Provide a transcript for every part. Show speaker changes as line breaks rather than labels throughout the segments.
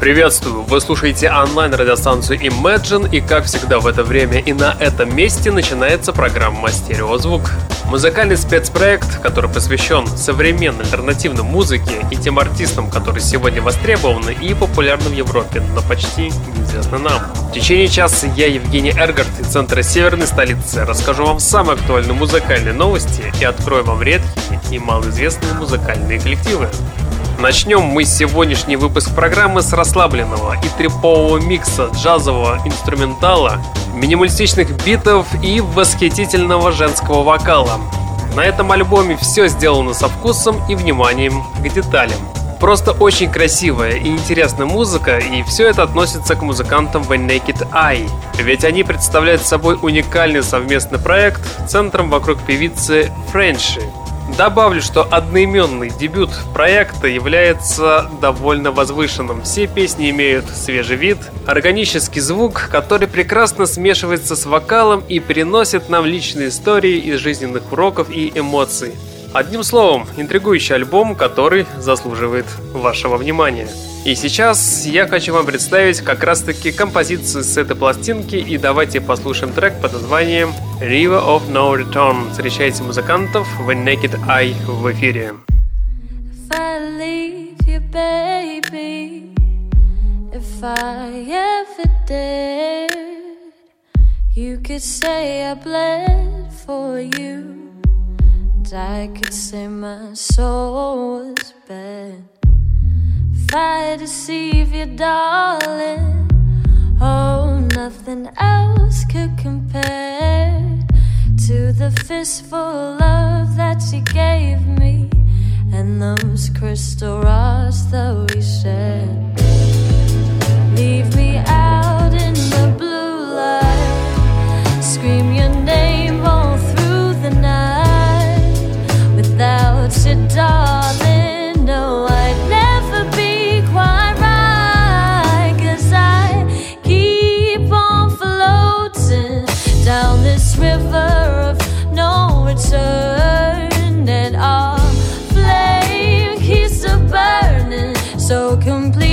Приветствую! Вы слушаете онлайн-радиостанцию Imagine, и как всегда в это время и на этом месте начинается программа «Стереозвук». Музыкальный спецпроект, который посвящен современной альтернативной музыке и тем артистам, которые сегодня востребованы и популярны в Европе, но почти неизвестны нам. В течение часа я, Евгений Эргард, из центра северной столицы, расскажу вам самые актуальные музыкальные новости и открою вам редкие и малоизвестные музыкальные коллективы. Начнем мы сегодняшний выпуск программы с расслабленного и трипового микса джазового инструментала, минималистичных битов и восхитительного женского вокала. На этом альбоме все сделано со вкусом и вниманием к деталям. Просто очень красивая и интересная музыка, и все это относится к музыкантам The Naked Eye. Ведь они представляют собой уникальный совместный проект, центром вокруг певицы Френши, Добавлю, что одноименный дебют проекта является довольно возвышенным. Все песни имеют свежий вид, органический звук, который прекрасно смешивается с вокалом и переносит нам личные истории из жизненных уроков и эмоций. Одним словом, интригующий альбом, который заслуживает вашего внимания. И сейчас я хочу вам представить как раз таки композицию с этой пластинки и давайте послушаем трек под названием River of No Return. Встречайте музыкантов в Naked Eye в эфире.
If I ever did, you could say I bled for you, and I could say my soul was bad. If I deceive you, darling, oh, nothing else could compare to the fistful love that you gave me and those crystal rods that we shared. Leave me out in the blue light, scream your name all through the night without you, darling. River of no return, and our flame keeps a burning so completely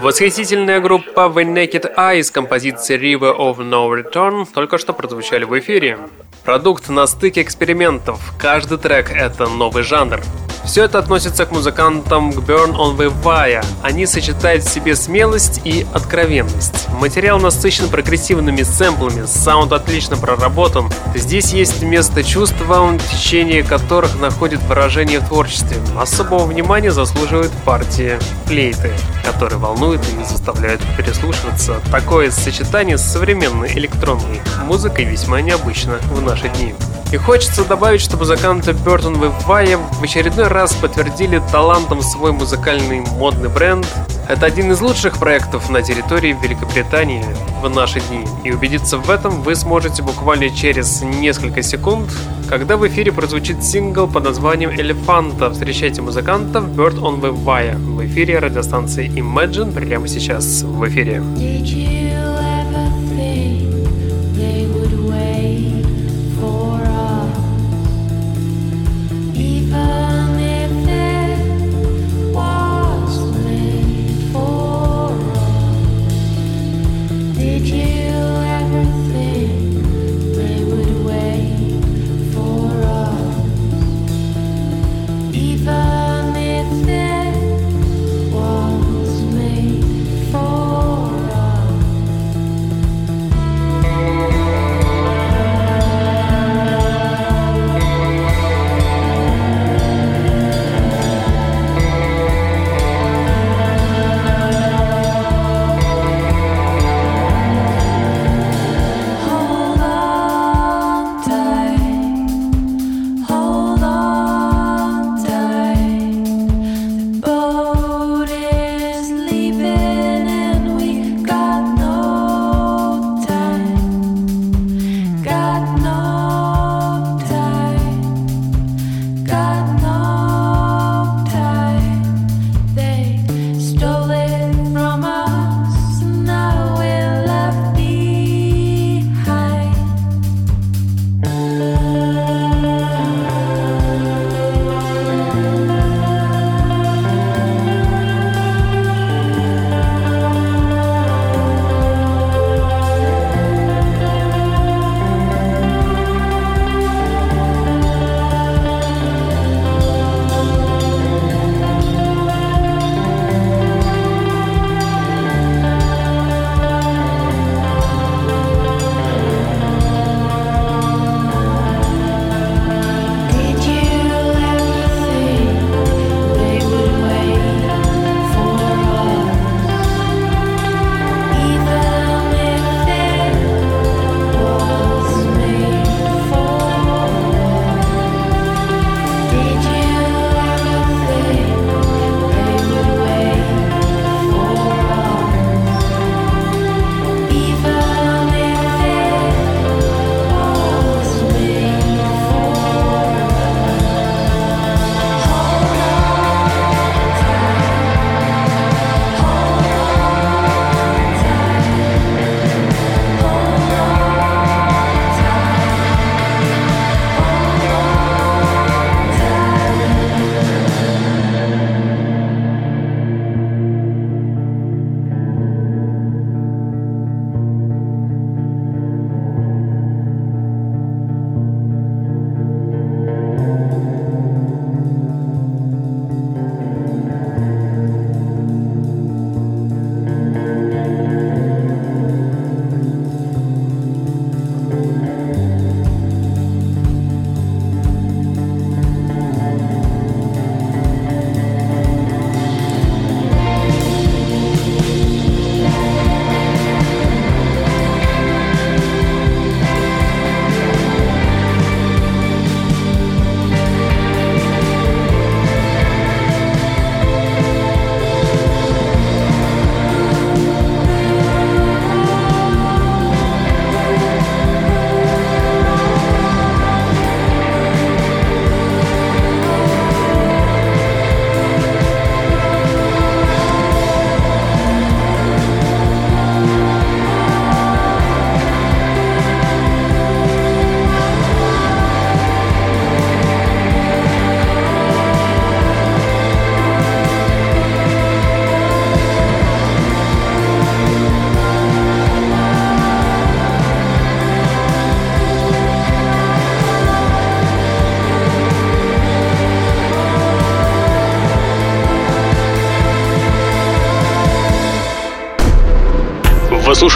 Восхитительная группа The Naked Eye с композицией River of No Return только что прозвучали в эфире. Продукт на стыке экспериментов. Каждый трек — это новый жанр. Все это относится к музыкантам к Burn on the Wire. Они сочетают в себе смелость и откровенность. Материал насыщен прогрессивными сэмплами, саунд отлично проработан. Здесь есть место чувствам, течение которых находит выражение в творчестве. Особого внимания заслуживают партии флейты, которые волнуют и заставляют переслушиваться. Такое сочетание с современной электронной музыкой весьма необычно в наши дни. И хочется добавить, что музыканты Бертон Вивая в очередной раз подтвердили талантом свой музыкальный модный бренд. Это один из лучших проектов на территории Великобритании в наши дни. И убедиться в этом вы сможете буквально через несколько секунд, когда в эфире прозвучит сингл под названием «Элефанта». Встречайте музыкантов Bird on the Wire в эфире радиостанции Imagine прямо сейчас в эфире.
Did you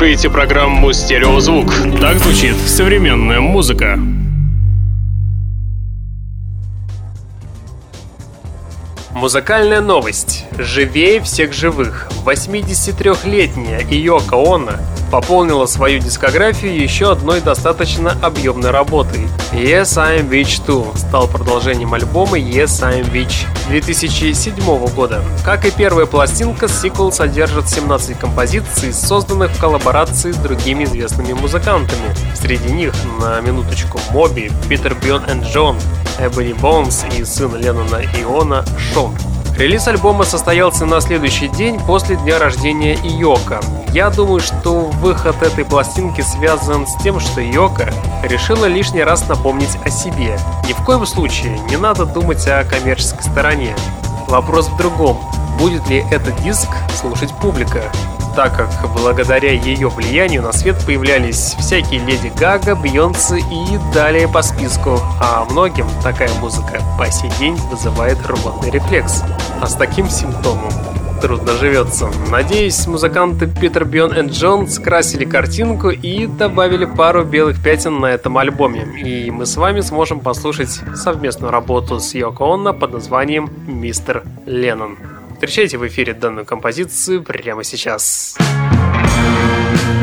слушаете программу «Стереозвук». Так звучит современная музыка. Музыкальная новость. Живее всех живых. 83-летняя Иока Оно пополнила свою дискографию еще одной достаточно объемной работой. Yes, I'm Witch 2 стал продолжением альбома Yes, I'm Witch 2007 года. Как и первая пластинка, сиквел содержит 17 композиций, созданных в коллаборации с другими известными музыкантами. Среди них, на минуточку, Моби, Питер Бьон и Джон, Эбони Бонс и сын Леннона Иона Шон. Релиз альбома состоялся на следующий день после дня рождения Йока. Я думаю, что выход этой пластинки связан с тем, что Йока решила лишний раз напомнить о себе. Ни в коем случае не надо думать о коммерческой стороне. Вопрос в другом. Будет ли этот диск слушать публика? так как благодаря ее влиянию на свет появлялись всякие Леди Гага, Бьонсы и далее по списку, а многим такая музыка по сей день вызывает рвотный рефлекс. А с таким симптомом трудно живется. Надеюсь, музыканты Питер Бион и Джон скрасили картинку и добавили пару белых пятен на этом альбоме. И мы с вами сможем послушать совместную работу с Йоко Онно под названием «Мистер Леннон». Встречайте в эфире данную композицию прямо сейчас.
Mrs.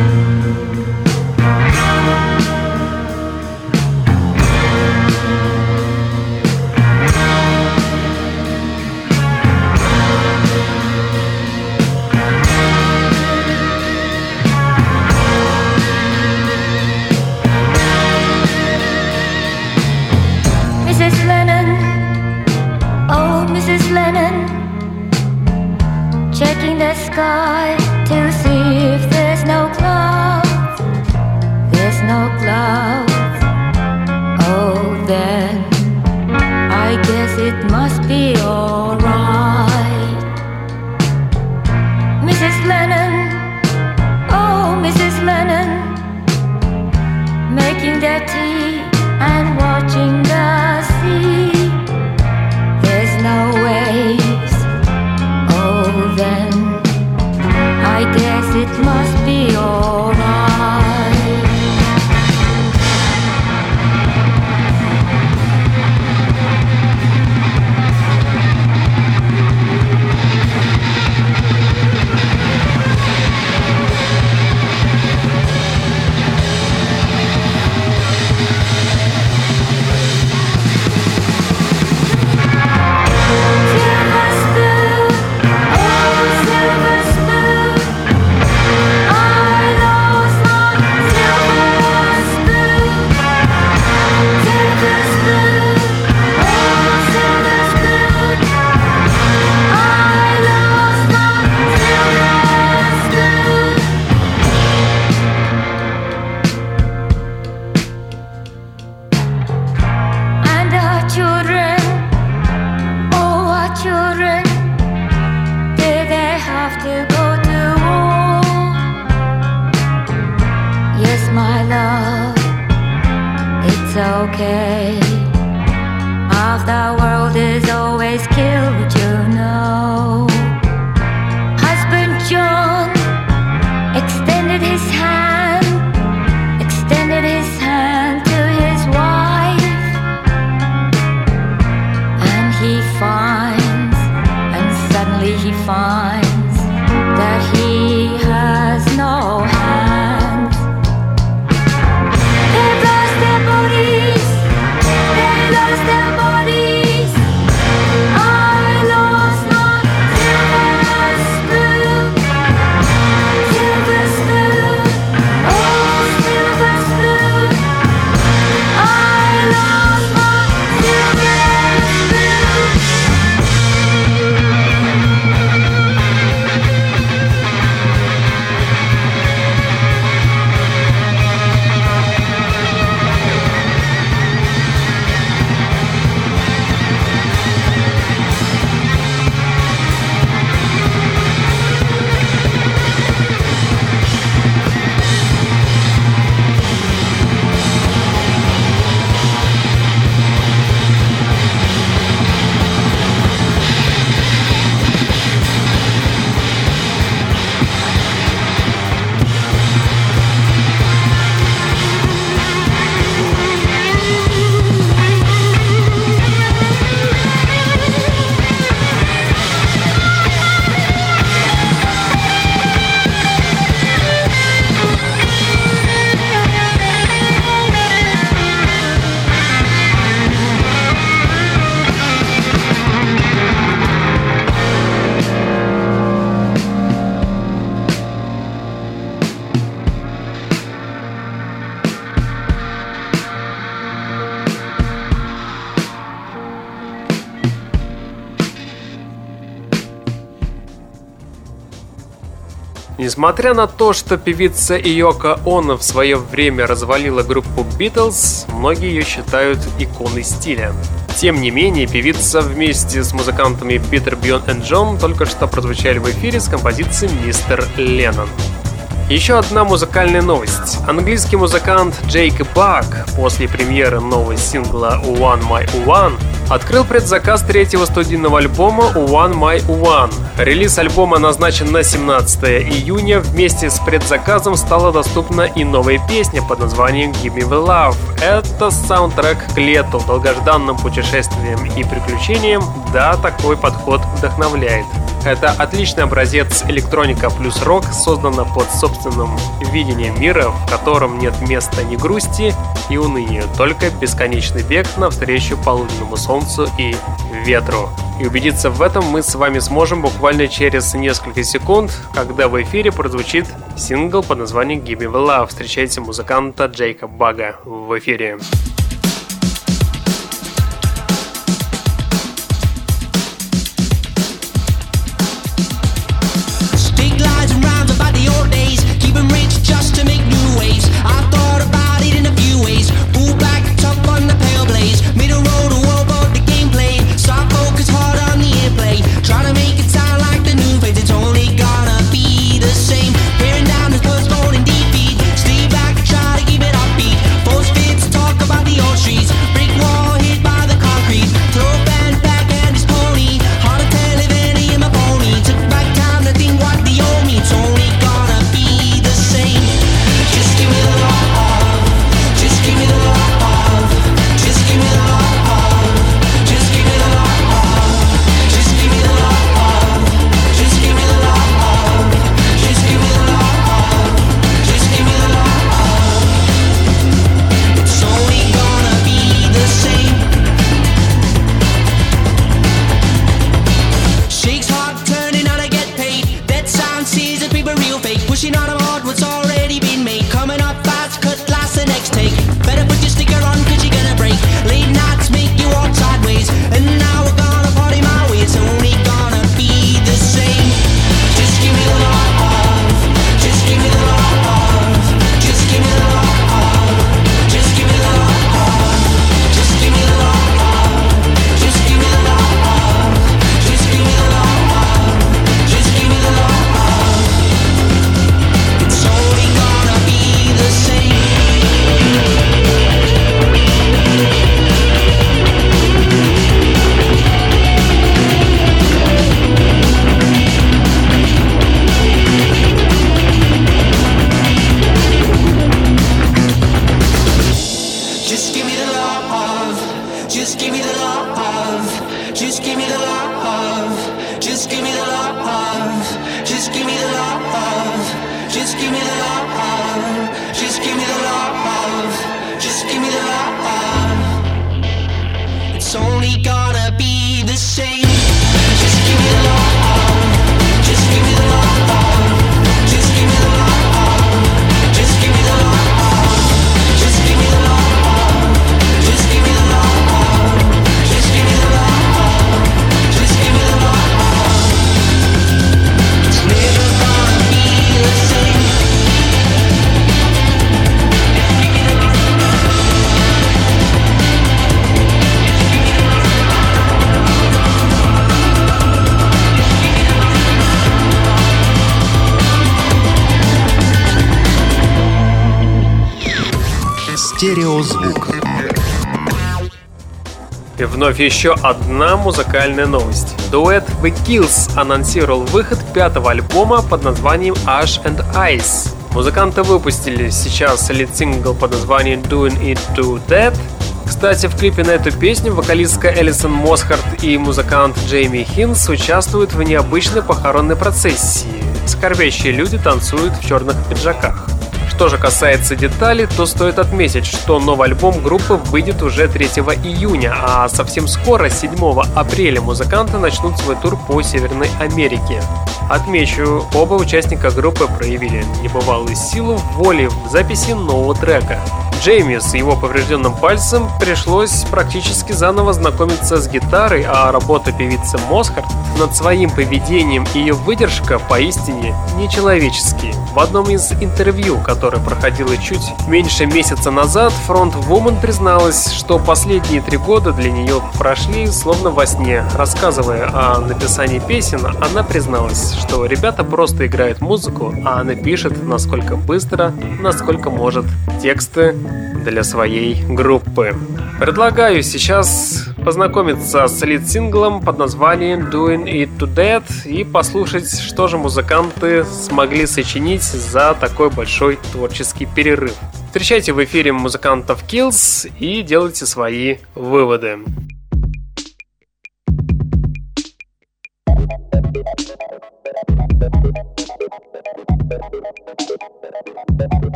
Несмотря на то, что певица Иока Оно в свое время развалила группу Beatles, многие ее считают иконой стиля. Тем не менее, певица вместе с музыкантами Питер Бьон и Джон только что прозвучали в эфире с композицией «Мистер Леннон». Еще одна музыкальная новость. Английский музыкант Джейк Бак после премьеры нового сингла One My One открыл предзаказ третьего студийного альбома One My One. Релиз альбома назначен на 17 июня. Вместе с предзаказом стала доступна и новая песня под названием Give Me The Love. Это саундтрек к лету, долгожданным путешествиям и приключениям. Да, такой подход вдохновляет. Это отличный образец электроника плюс рок, создана под собственным видением мира, в котором нет места ни грусти и унынию, только бесконечный бег навстречу полуденному солнцу и ветру. И убедиться в этом мы с вами сможем буквально через несколько секунд, когда в эфире прозвучит сингл под названием Give Me Love. Встречайте музыканта Джейка Бага в эфире. Вновь еще одна музыкальная новость. Дуэт The Kills анонсировал выход пятого альбома под названием Ash and Ice. Музыканты выпустили сейчас лид-сингл под названием Doing It To That. Кстати, в клипе на эту песню вокалистка Элисон Мосхарт и музыкант Джейми Хинс участвуют в необычной похоронной процессии. Скорбящие люди танцуют в черных пиджаках. Что же касается деталей, то стоит отметить, что новый альбом группы выйдет уже 3 июня, а совсем скоро, 7 апреля, музыканты начнут свой тур по Северной Америке. Отмечу, оба участника группы проявили небывалую силу воли в записи нового трека.
Джейми с его поврежденным пальцем пришлось практически заново знакомиться с гитарой, а работа певицы Мосхарт над своим поведением и ее выдержка поистине нечеловеческие. В одном из интервью, которое проходило чуть меньше месяца назад, фронт Woman призналась, что последние три года для нее прошли словно во сне. Рассказывая о написании песен, она призналась, что ребята просто играют музыку, а она пишет насколько быстро, насколько может тексты для своей группы. Предлагаю сейчас познакомиться с лид-синглом под названием Doing It To Dead и послушать, что же музыканты смогли сочинить за такой большой творческий перерыв. Встречайте в эфире музыкантов Kills и делайте свои выводы.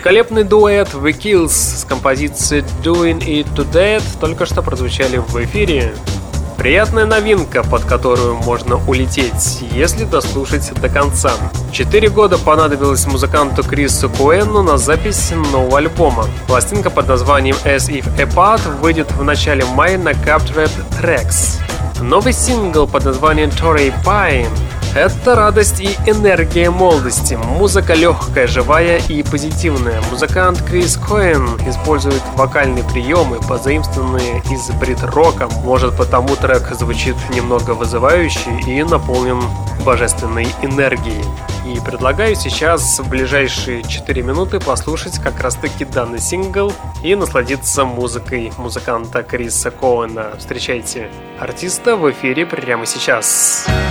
Великолепный дуэт The Kills с композицией Doing It To Dead только что прозвучали в эфире. Приятная новинка, под которую можно улететь, если дослушать до конца. Четыре года понадобилось музыканту Крису Куэнну на запись нового альбома. Пластинка под названием As If Apart выйдет в начале мая на Captured Tracks. Новый сингл под названием Torrey Pine
Это радость и энергия молодости. Музыка легкая, живая и позитивная. Музыкант Крис Коэн использует вокальные приемы, позаимствованные из брит-рока. Может, потому трек звучит немного вызывающе и наполнен божественной энергией. И предлагаю сейчас в ближайшие 4 минуты послушать как раз таки данный сингл и насладиться музыкой музыканта Криса Коэна. Встречайте артиста в эфире прямо сейчас. Сейчас.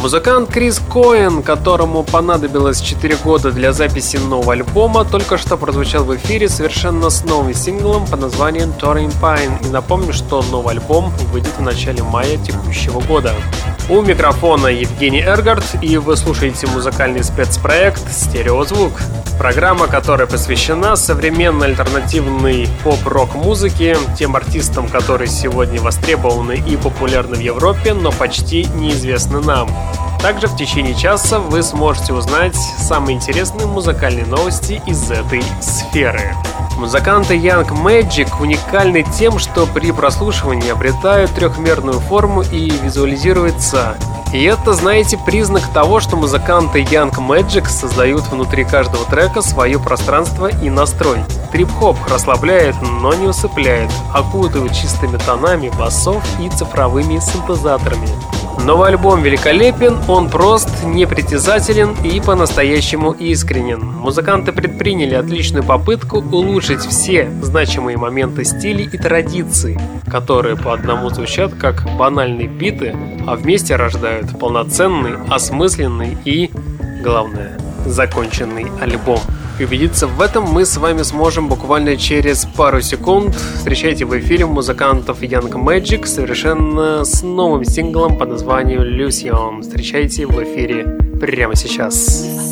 Музыкант Крис Коэн, которому понадобилось 4 года для записи нового альбома, только что прозвучал в эфире совершенно с новым синглом под названием Touring Pine. И напомню, что новый альбом выйдет в начале мая текущего года. У микрофона Евгений Эргард, и вы слушаете музыкальный спецпроект «Стереозвук».
Программа, которая посвящена современной альтернативной поп-рок музыке, тем артистам, которые сегодня востребованы и популярны в Европе, но почти неизвестны нам. Также в течение часа вы сможете узнать самые интересные музыкальные новости из этой сферы. Музыканты Young Magic уникальны тем, что при прослушивании обретают трехмерную форму и визуализируются и это, знаете, признак того, что музыканты Young Magic создают внутри каждого трека свое пространство и настрой. Трип-хоп расслабляет, но не усыпляет, окутывает чистыми тонами басов и цифровыми синтезаторами. Новый альбом великолепен, он прост, непритязателен и по-настоящему искренен. Музыканты предприняли отличную попытку улучшить все значимые моменты стилей и традиций, которые по одному звучат как банальные биты, а вместе рождают полноценный, осмысленный и, главное, законченный альбом. И убедиться в этом мы с вами сможем буквально через пару секунд. Встречайте в эфире музыкантов Young Magic совершенно с новым синглом под названием Lucian. Встречайте в эфире прямо сейчас.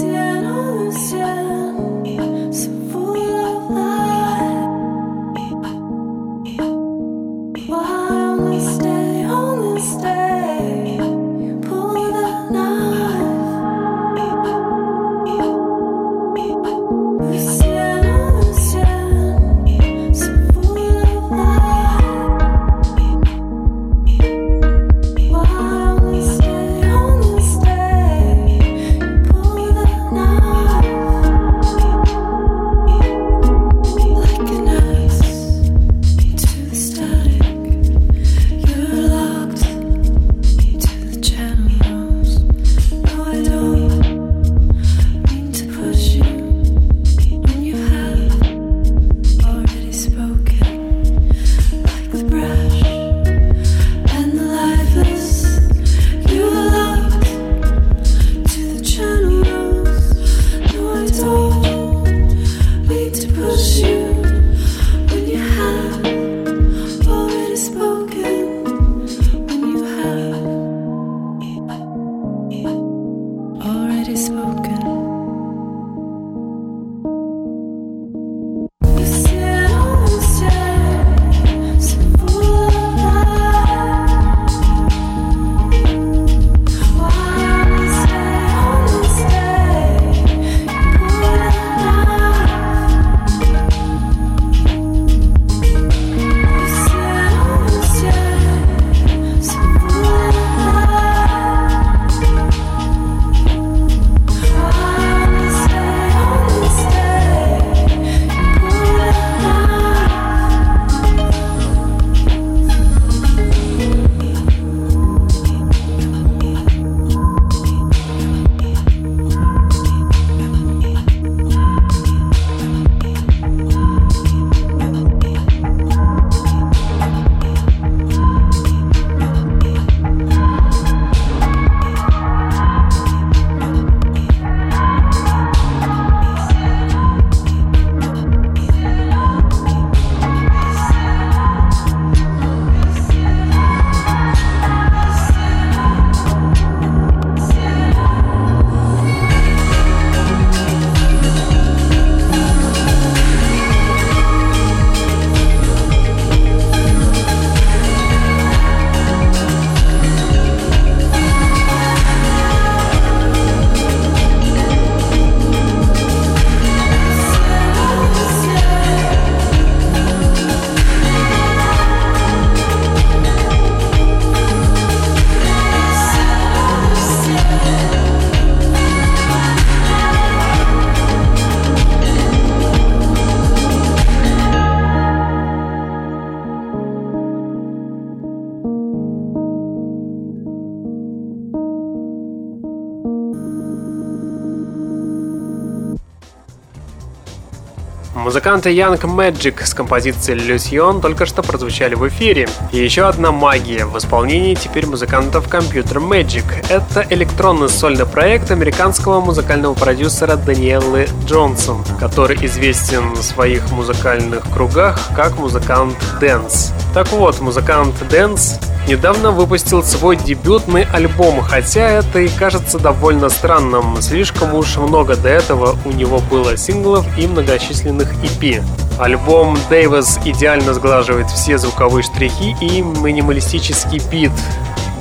Музыканты Young Magic с композицией Lucien только что прозвучали в эфире. И еще одна магия в исполнении теперь музыкантов Computer Magic. Это электронный сольный проект американского музыкального продюсера Даниэлы Джонсон, который известен в своих музыкальных кругах как музыкант Danz. Так вот, музыкант Danz
недавно выпустил свой дебютный альбом, хотя это и кажется довольно странным. Слишком уж много до этого у него было синглов и многочисленных EP. Альбом Дэвис идеально сглаживает все звуковые штрихи и минималистический бит,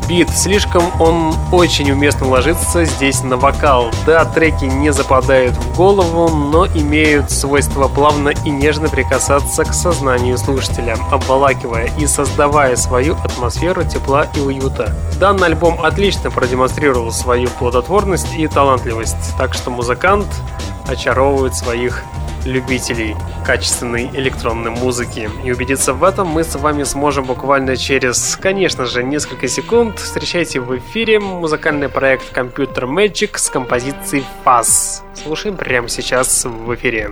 бит. Слишком он очень уместно ложится здесь на вокал. Да, треки не западают в голову, но имеют свойство плавно и нежно прикасаться к сознанию слушателя, обволакивая и создавая свою атмосферу тепла и уюта. Данный альбом отлично продемонстрировал свою плодотворность и талантливость, так что музыкант очаровывает своих любителей качественной электронной музыки. И убедиться в этом мы с вами сможем буквально через, конечно же, несколько секунд. Встречайте в эфире музыкальный проект Computer Magic с композицией Fuzz. Слушаем прямо сейчас в эфире.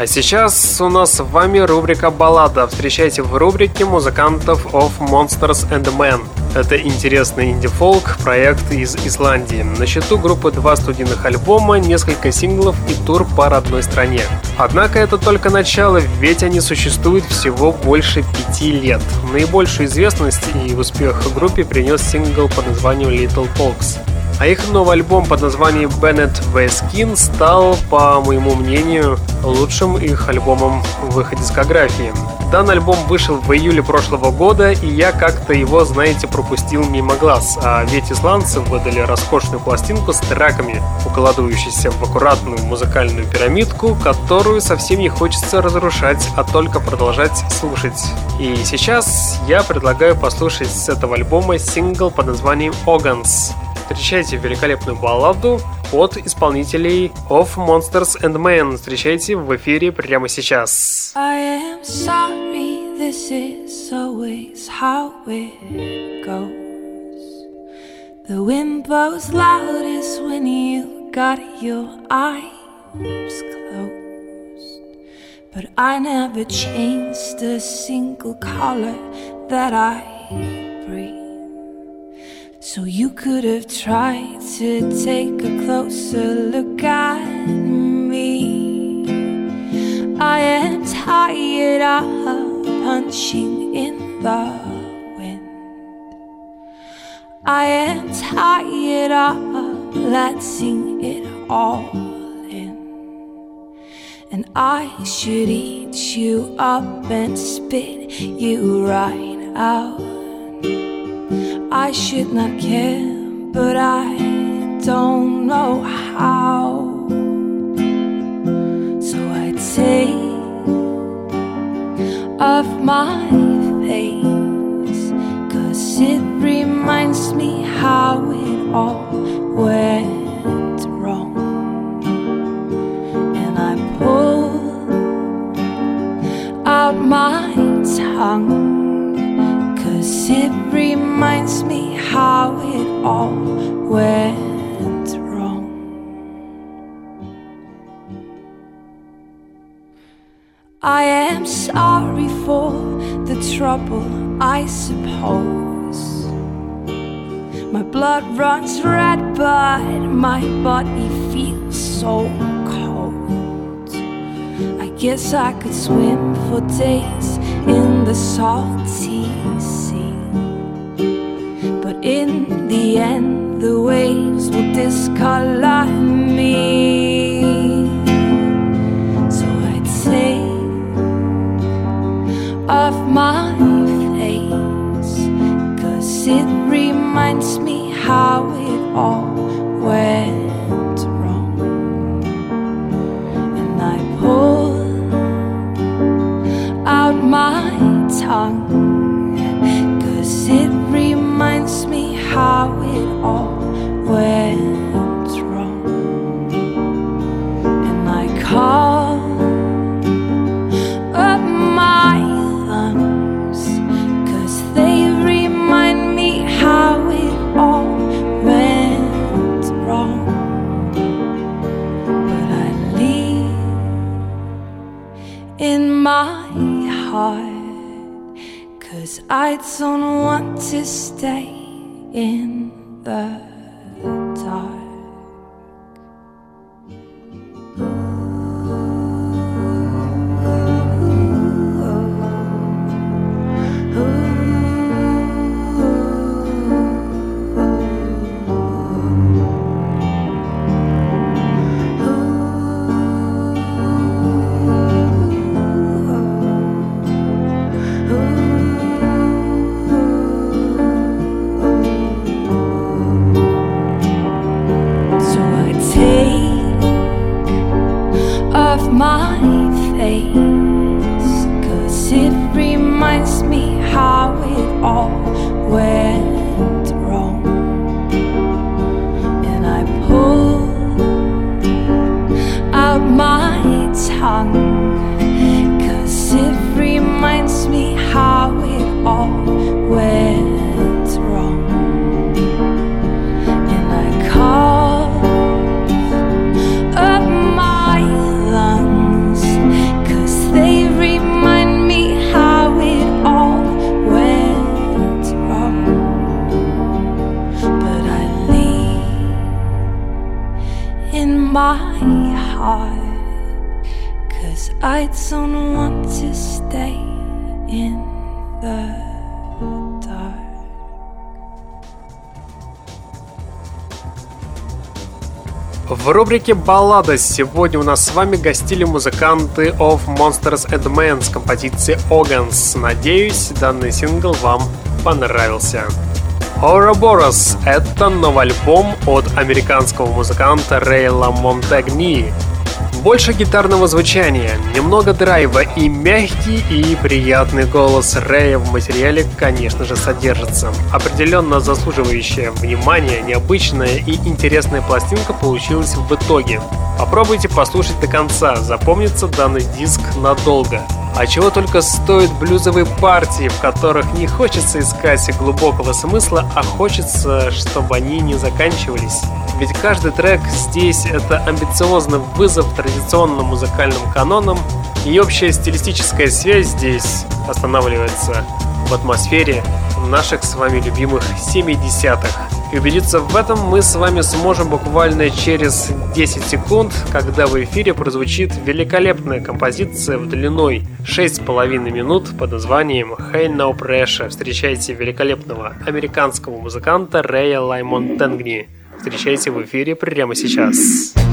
А сейчас у нас с вами рубрика «Баллада». Встречайте в рубрике музыкантов of Monsters and Men. Это интересный инди-фолк проект из Исландии. На счету группы два студийных альбома, несколько синглов и тур по родной стране. Однако это только начало, ведь они существуют всего больше пяти лет. Наибольшую известность и успех группе принес сингл под названием Little Folks. А их новый альбом под названием Bennett Skin стал, по моему мнению, лучшим их альбомом в их дискографии. Данный альбом вышел в июле прошлого года, и я как-то его, знаете, пропустил мимо глаз. А ведь исландцы выдали роскошную пластинку с треками, укладывающейся в аккуратную музыкальную пирамидку, которую совсем не хочется разрушать, а только продолжать слушать. И сейчас я предлагаю послушать с этого альбома сингл под названием Organs. Встречайте великолепную балладу от исполнителей Of Monsters and Men. Встречайте в эфире прямо сейчас.
I am sorry, this is always how it goes. The wind blows loudest when you got your eyes closed. But I never changed a single color that I. So you could have tried to take a closer look at me. I am tired of punching in the wind. I am tired of letting it all in. And I should eat you up and spit you right out. I should not care, but I don't know how. So I take off my face, cause it reminds me how it all went wrong. And I pull out my tongue Cause it reminds me how it all went wrong. I am sorry for the trouble, I suppose. My blood runs red, but my body feels so cold. I guess I could swim for days in the salty in the end, the waves will discolor me. So I'd say of my
В рубрике «Баллада» сегодня у нас с вами гостили музыканты of Monsters and Men с композицией Organs. Надеюсь, данный сингл вам понравился. Ouroboros — это новый альбом от американского музыканта Рейла Монтагни, больше гитарного звучания, немного драйва и мягкий и приятный голос Рэя в материале, конечно же, содержится. Определенно заслуживающая внимания, необычная и интересная пластинка получилась в итоге. Попробуйте послушать до конца, запомнится данный диск надолго. А чего только стоят блюзовые партии, в которых не хочется искать глубокого смысла, а хочется, чтобы они не заканчивались. Ведь каждый трек здесь это амбициозный вызов традиционным музыкальным канонам, и общая стилистическая связь здесь останавливается в атмосфере наших с вами любимых 70-х. И убедиться в этом мы с вами сможем буквально через 10 секунд, когда в эфире прозвучит великолепная композиция в длиной 6,5 минут под названием Hey No Pressure. Встречайте великолепного американского музыканта Рэя Лаймон Тенгни. Встречайте в эфире прямо сейчас.
hate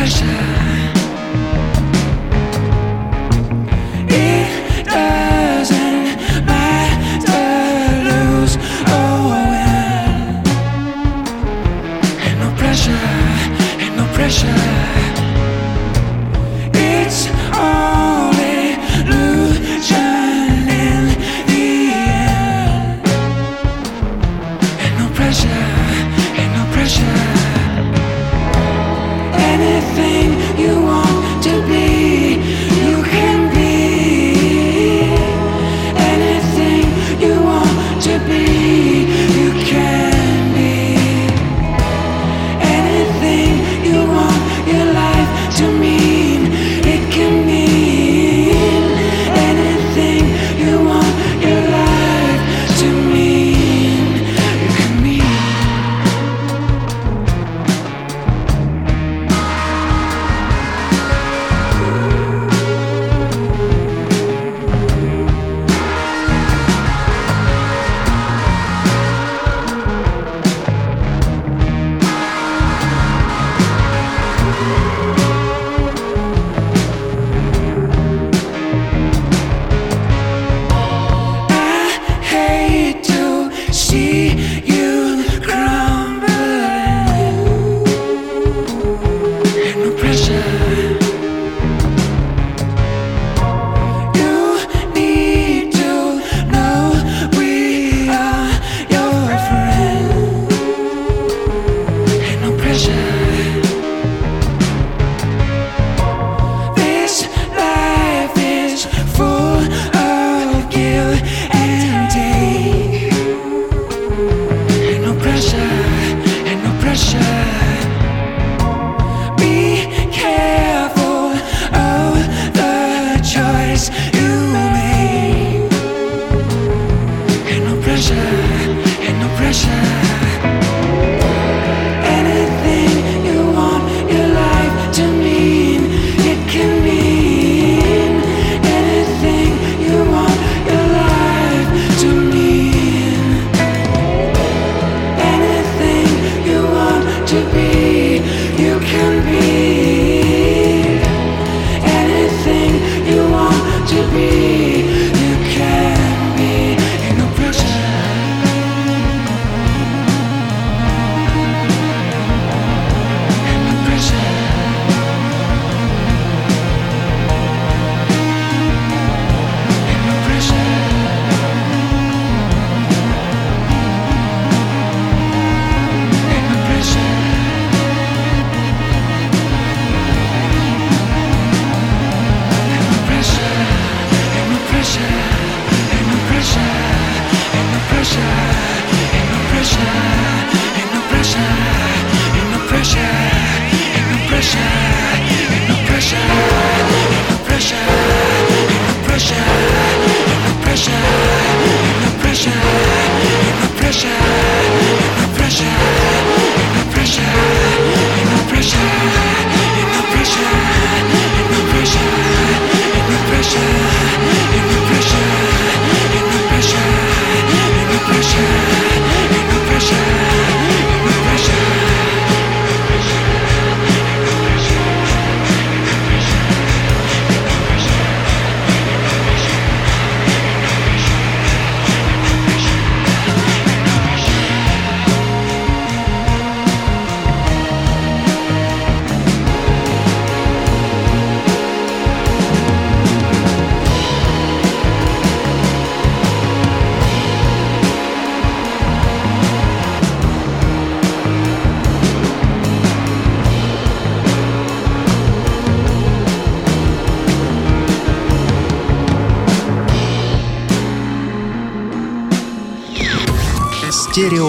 pressure.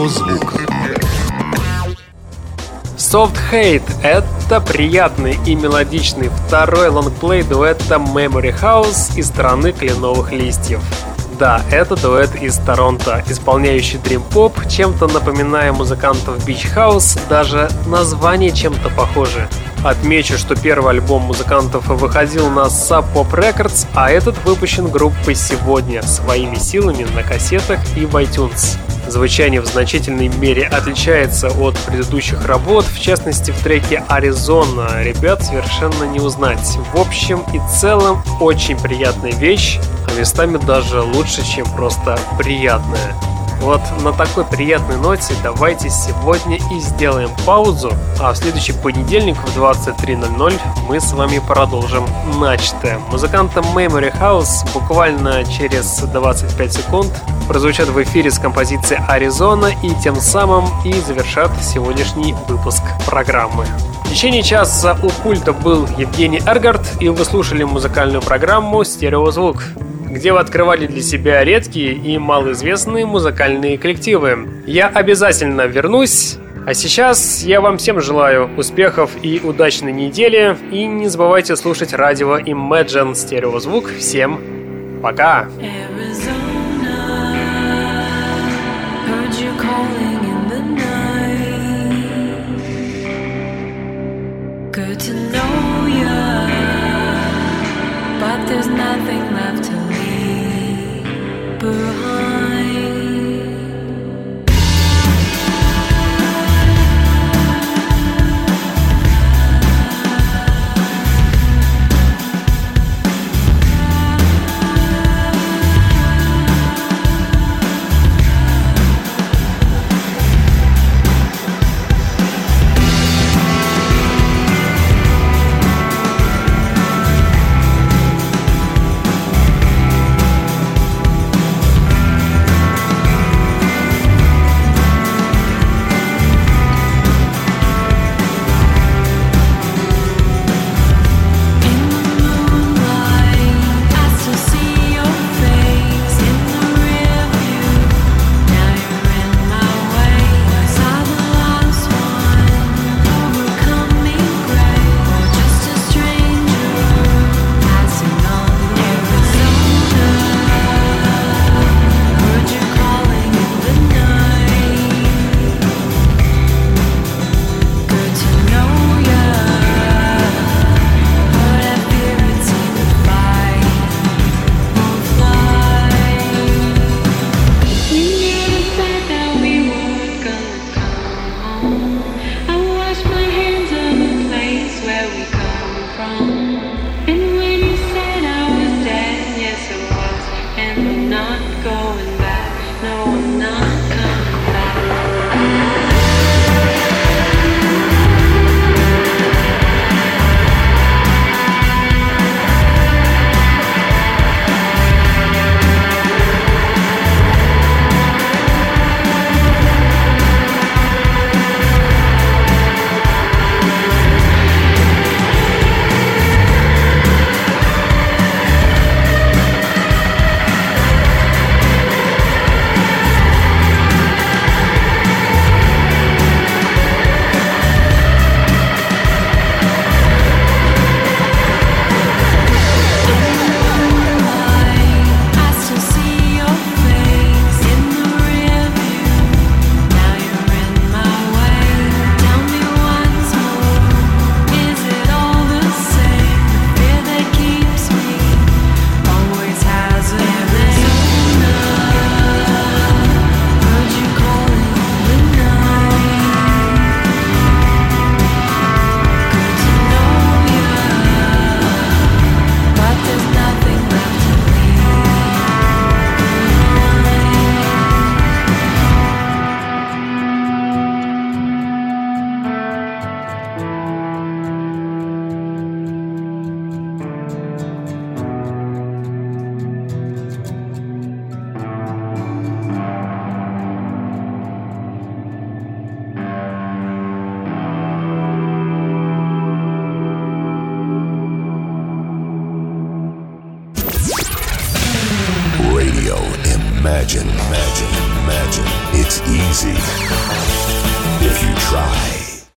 Стереозвук.
Soft Hate — это приятный и мелодичный второй лонгплей дуэта Memory House из страны кленовых листьев. Да, это дуэт из Торонто, исполняющий дрим-поп, чем-то напоминая музыкантов Beach House, даже название чем-то похоже. Отмечу, что первый альбом музыкантов выходил на Sub Pop Records, а этот выпущен группой сегодня своими силами на кассетах и в iTunes. Звучание в значительной мере отличается от предыдущих работ, в частности в треке «Аризона». Ребят совершенно не узнать. В общем и целом очень приятная вещь, а местами даже лучше, чем просто приятная. Вот на такой приятной ноте давайте сегодня и сделаем паузу, а в следующий понедельник в 23.00 мы с вами продолжим начатое. Музыкантам Memory House буквально через 25 секунд прозвучат в эфире с композицией «Аризона» и тем самым и завершат сегодняшний выпуск программы. В течение часа у пульта был Евгений Эргард, и вы слушали музыкальную программу «Стереозвук» где вы открывали для себя редкие и малоизвестные музыкальные коллективы. Я обязательно вернусь. А сейчас я вам всем желаю успехов и удачной недели. И не забывайте слушать радио Imagine стереозвук. Всем пока! There's nothing
paper on.